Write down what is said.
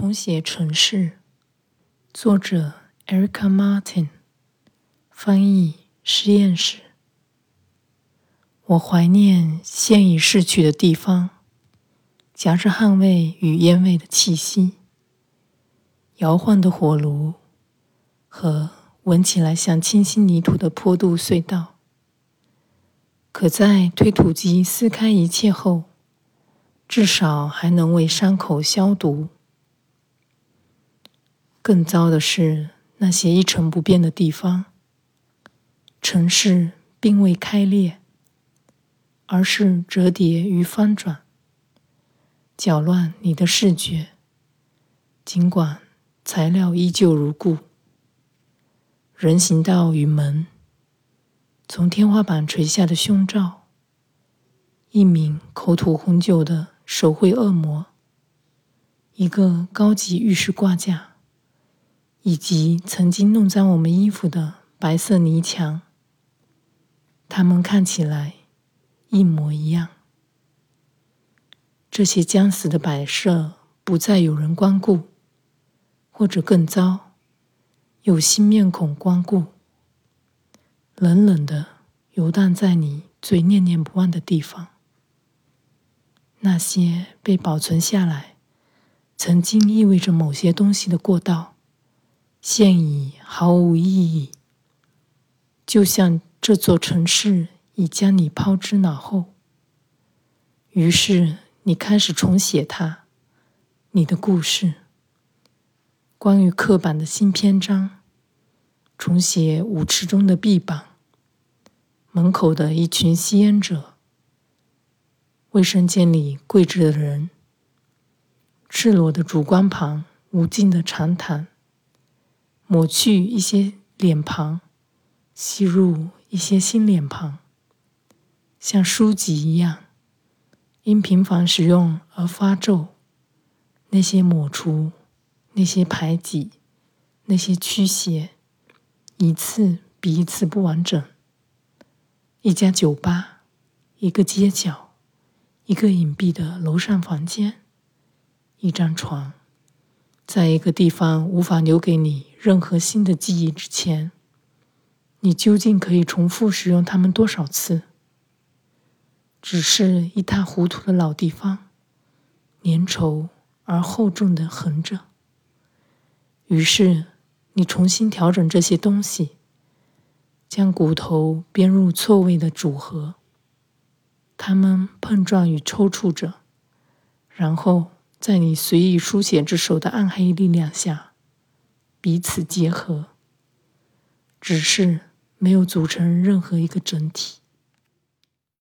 重写城市，作者 Erica Martin，翻译实验室。我怀念现已逝去的地方，夹着汗味与烟味的气息，摇晃的火炉和闻起来像清新泥土的坡度隧道。可在推土机撕开一切后，至少还能为伤口消毒。更糟的是，那些一成不变的地方，城市并未开裂，而是折叠与翻转，搅乱你的视觉。尽管材料依旧如故，人行道与门，从天花板垂下的胸罩，一名口吐红酒的手绘恶魔，一个高级浴室挂架。以及曾经弄脏我们衣服的白色泥墙，它们看起来一模一样。这些将死的摆设不再有人光顾，或者更糟，有新面孔光顾，冷冷的游荡在你最念念不忘的地方。那些被保存下来，曾经意味着某些东西的过道。现已毫无意义，就像这座城市已将你抛之脑后。于是你开始重写它，你的故事，关于刻板的新篇章，重写舞池中的臂膀，门口的一群吸烟者，卫生间里跪着的人，赤裸的烛光旁无尽的长谈。抹去一些脸庞，吸入一些新脸庞，像书籍一样，因频繁使用而发皱。那些抹除，那些排挤，那些驱邪，一次比一次不完整。一家酒吧，一个街角，一个隐蔽的楼上房间，一张床。在一个地方无法留给你任何新的记忆之前，你究竟可以重复使用它们多少次？只是一塌糊涂的老地方，粘稠而厚重的横着。于是你重新调整这些东西，将骨头编入错位的组合，它们碰撞与抽搐着，然后。在你随意书写之手的暗黑力量下，彼此结合，只是没有组成任何一个整体。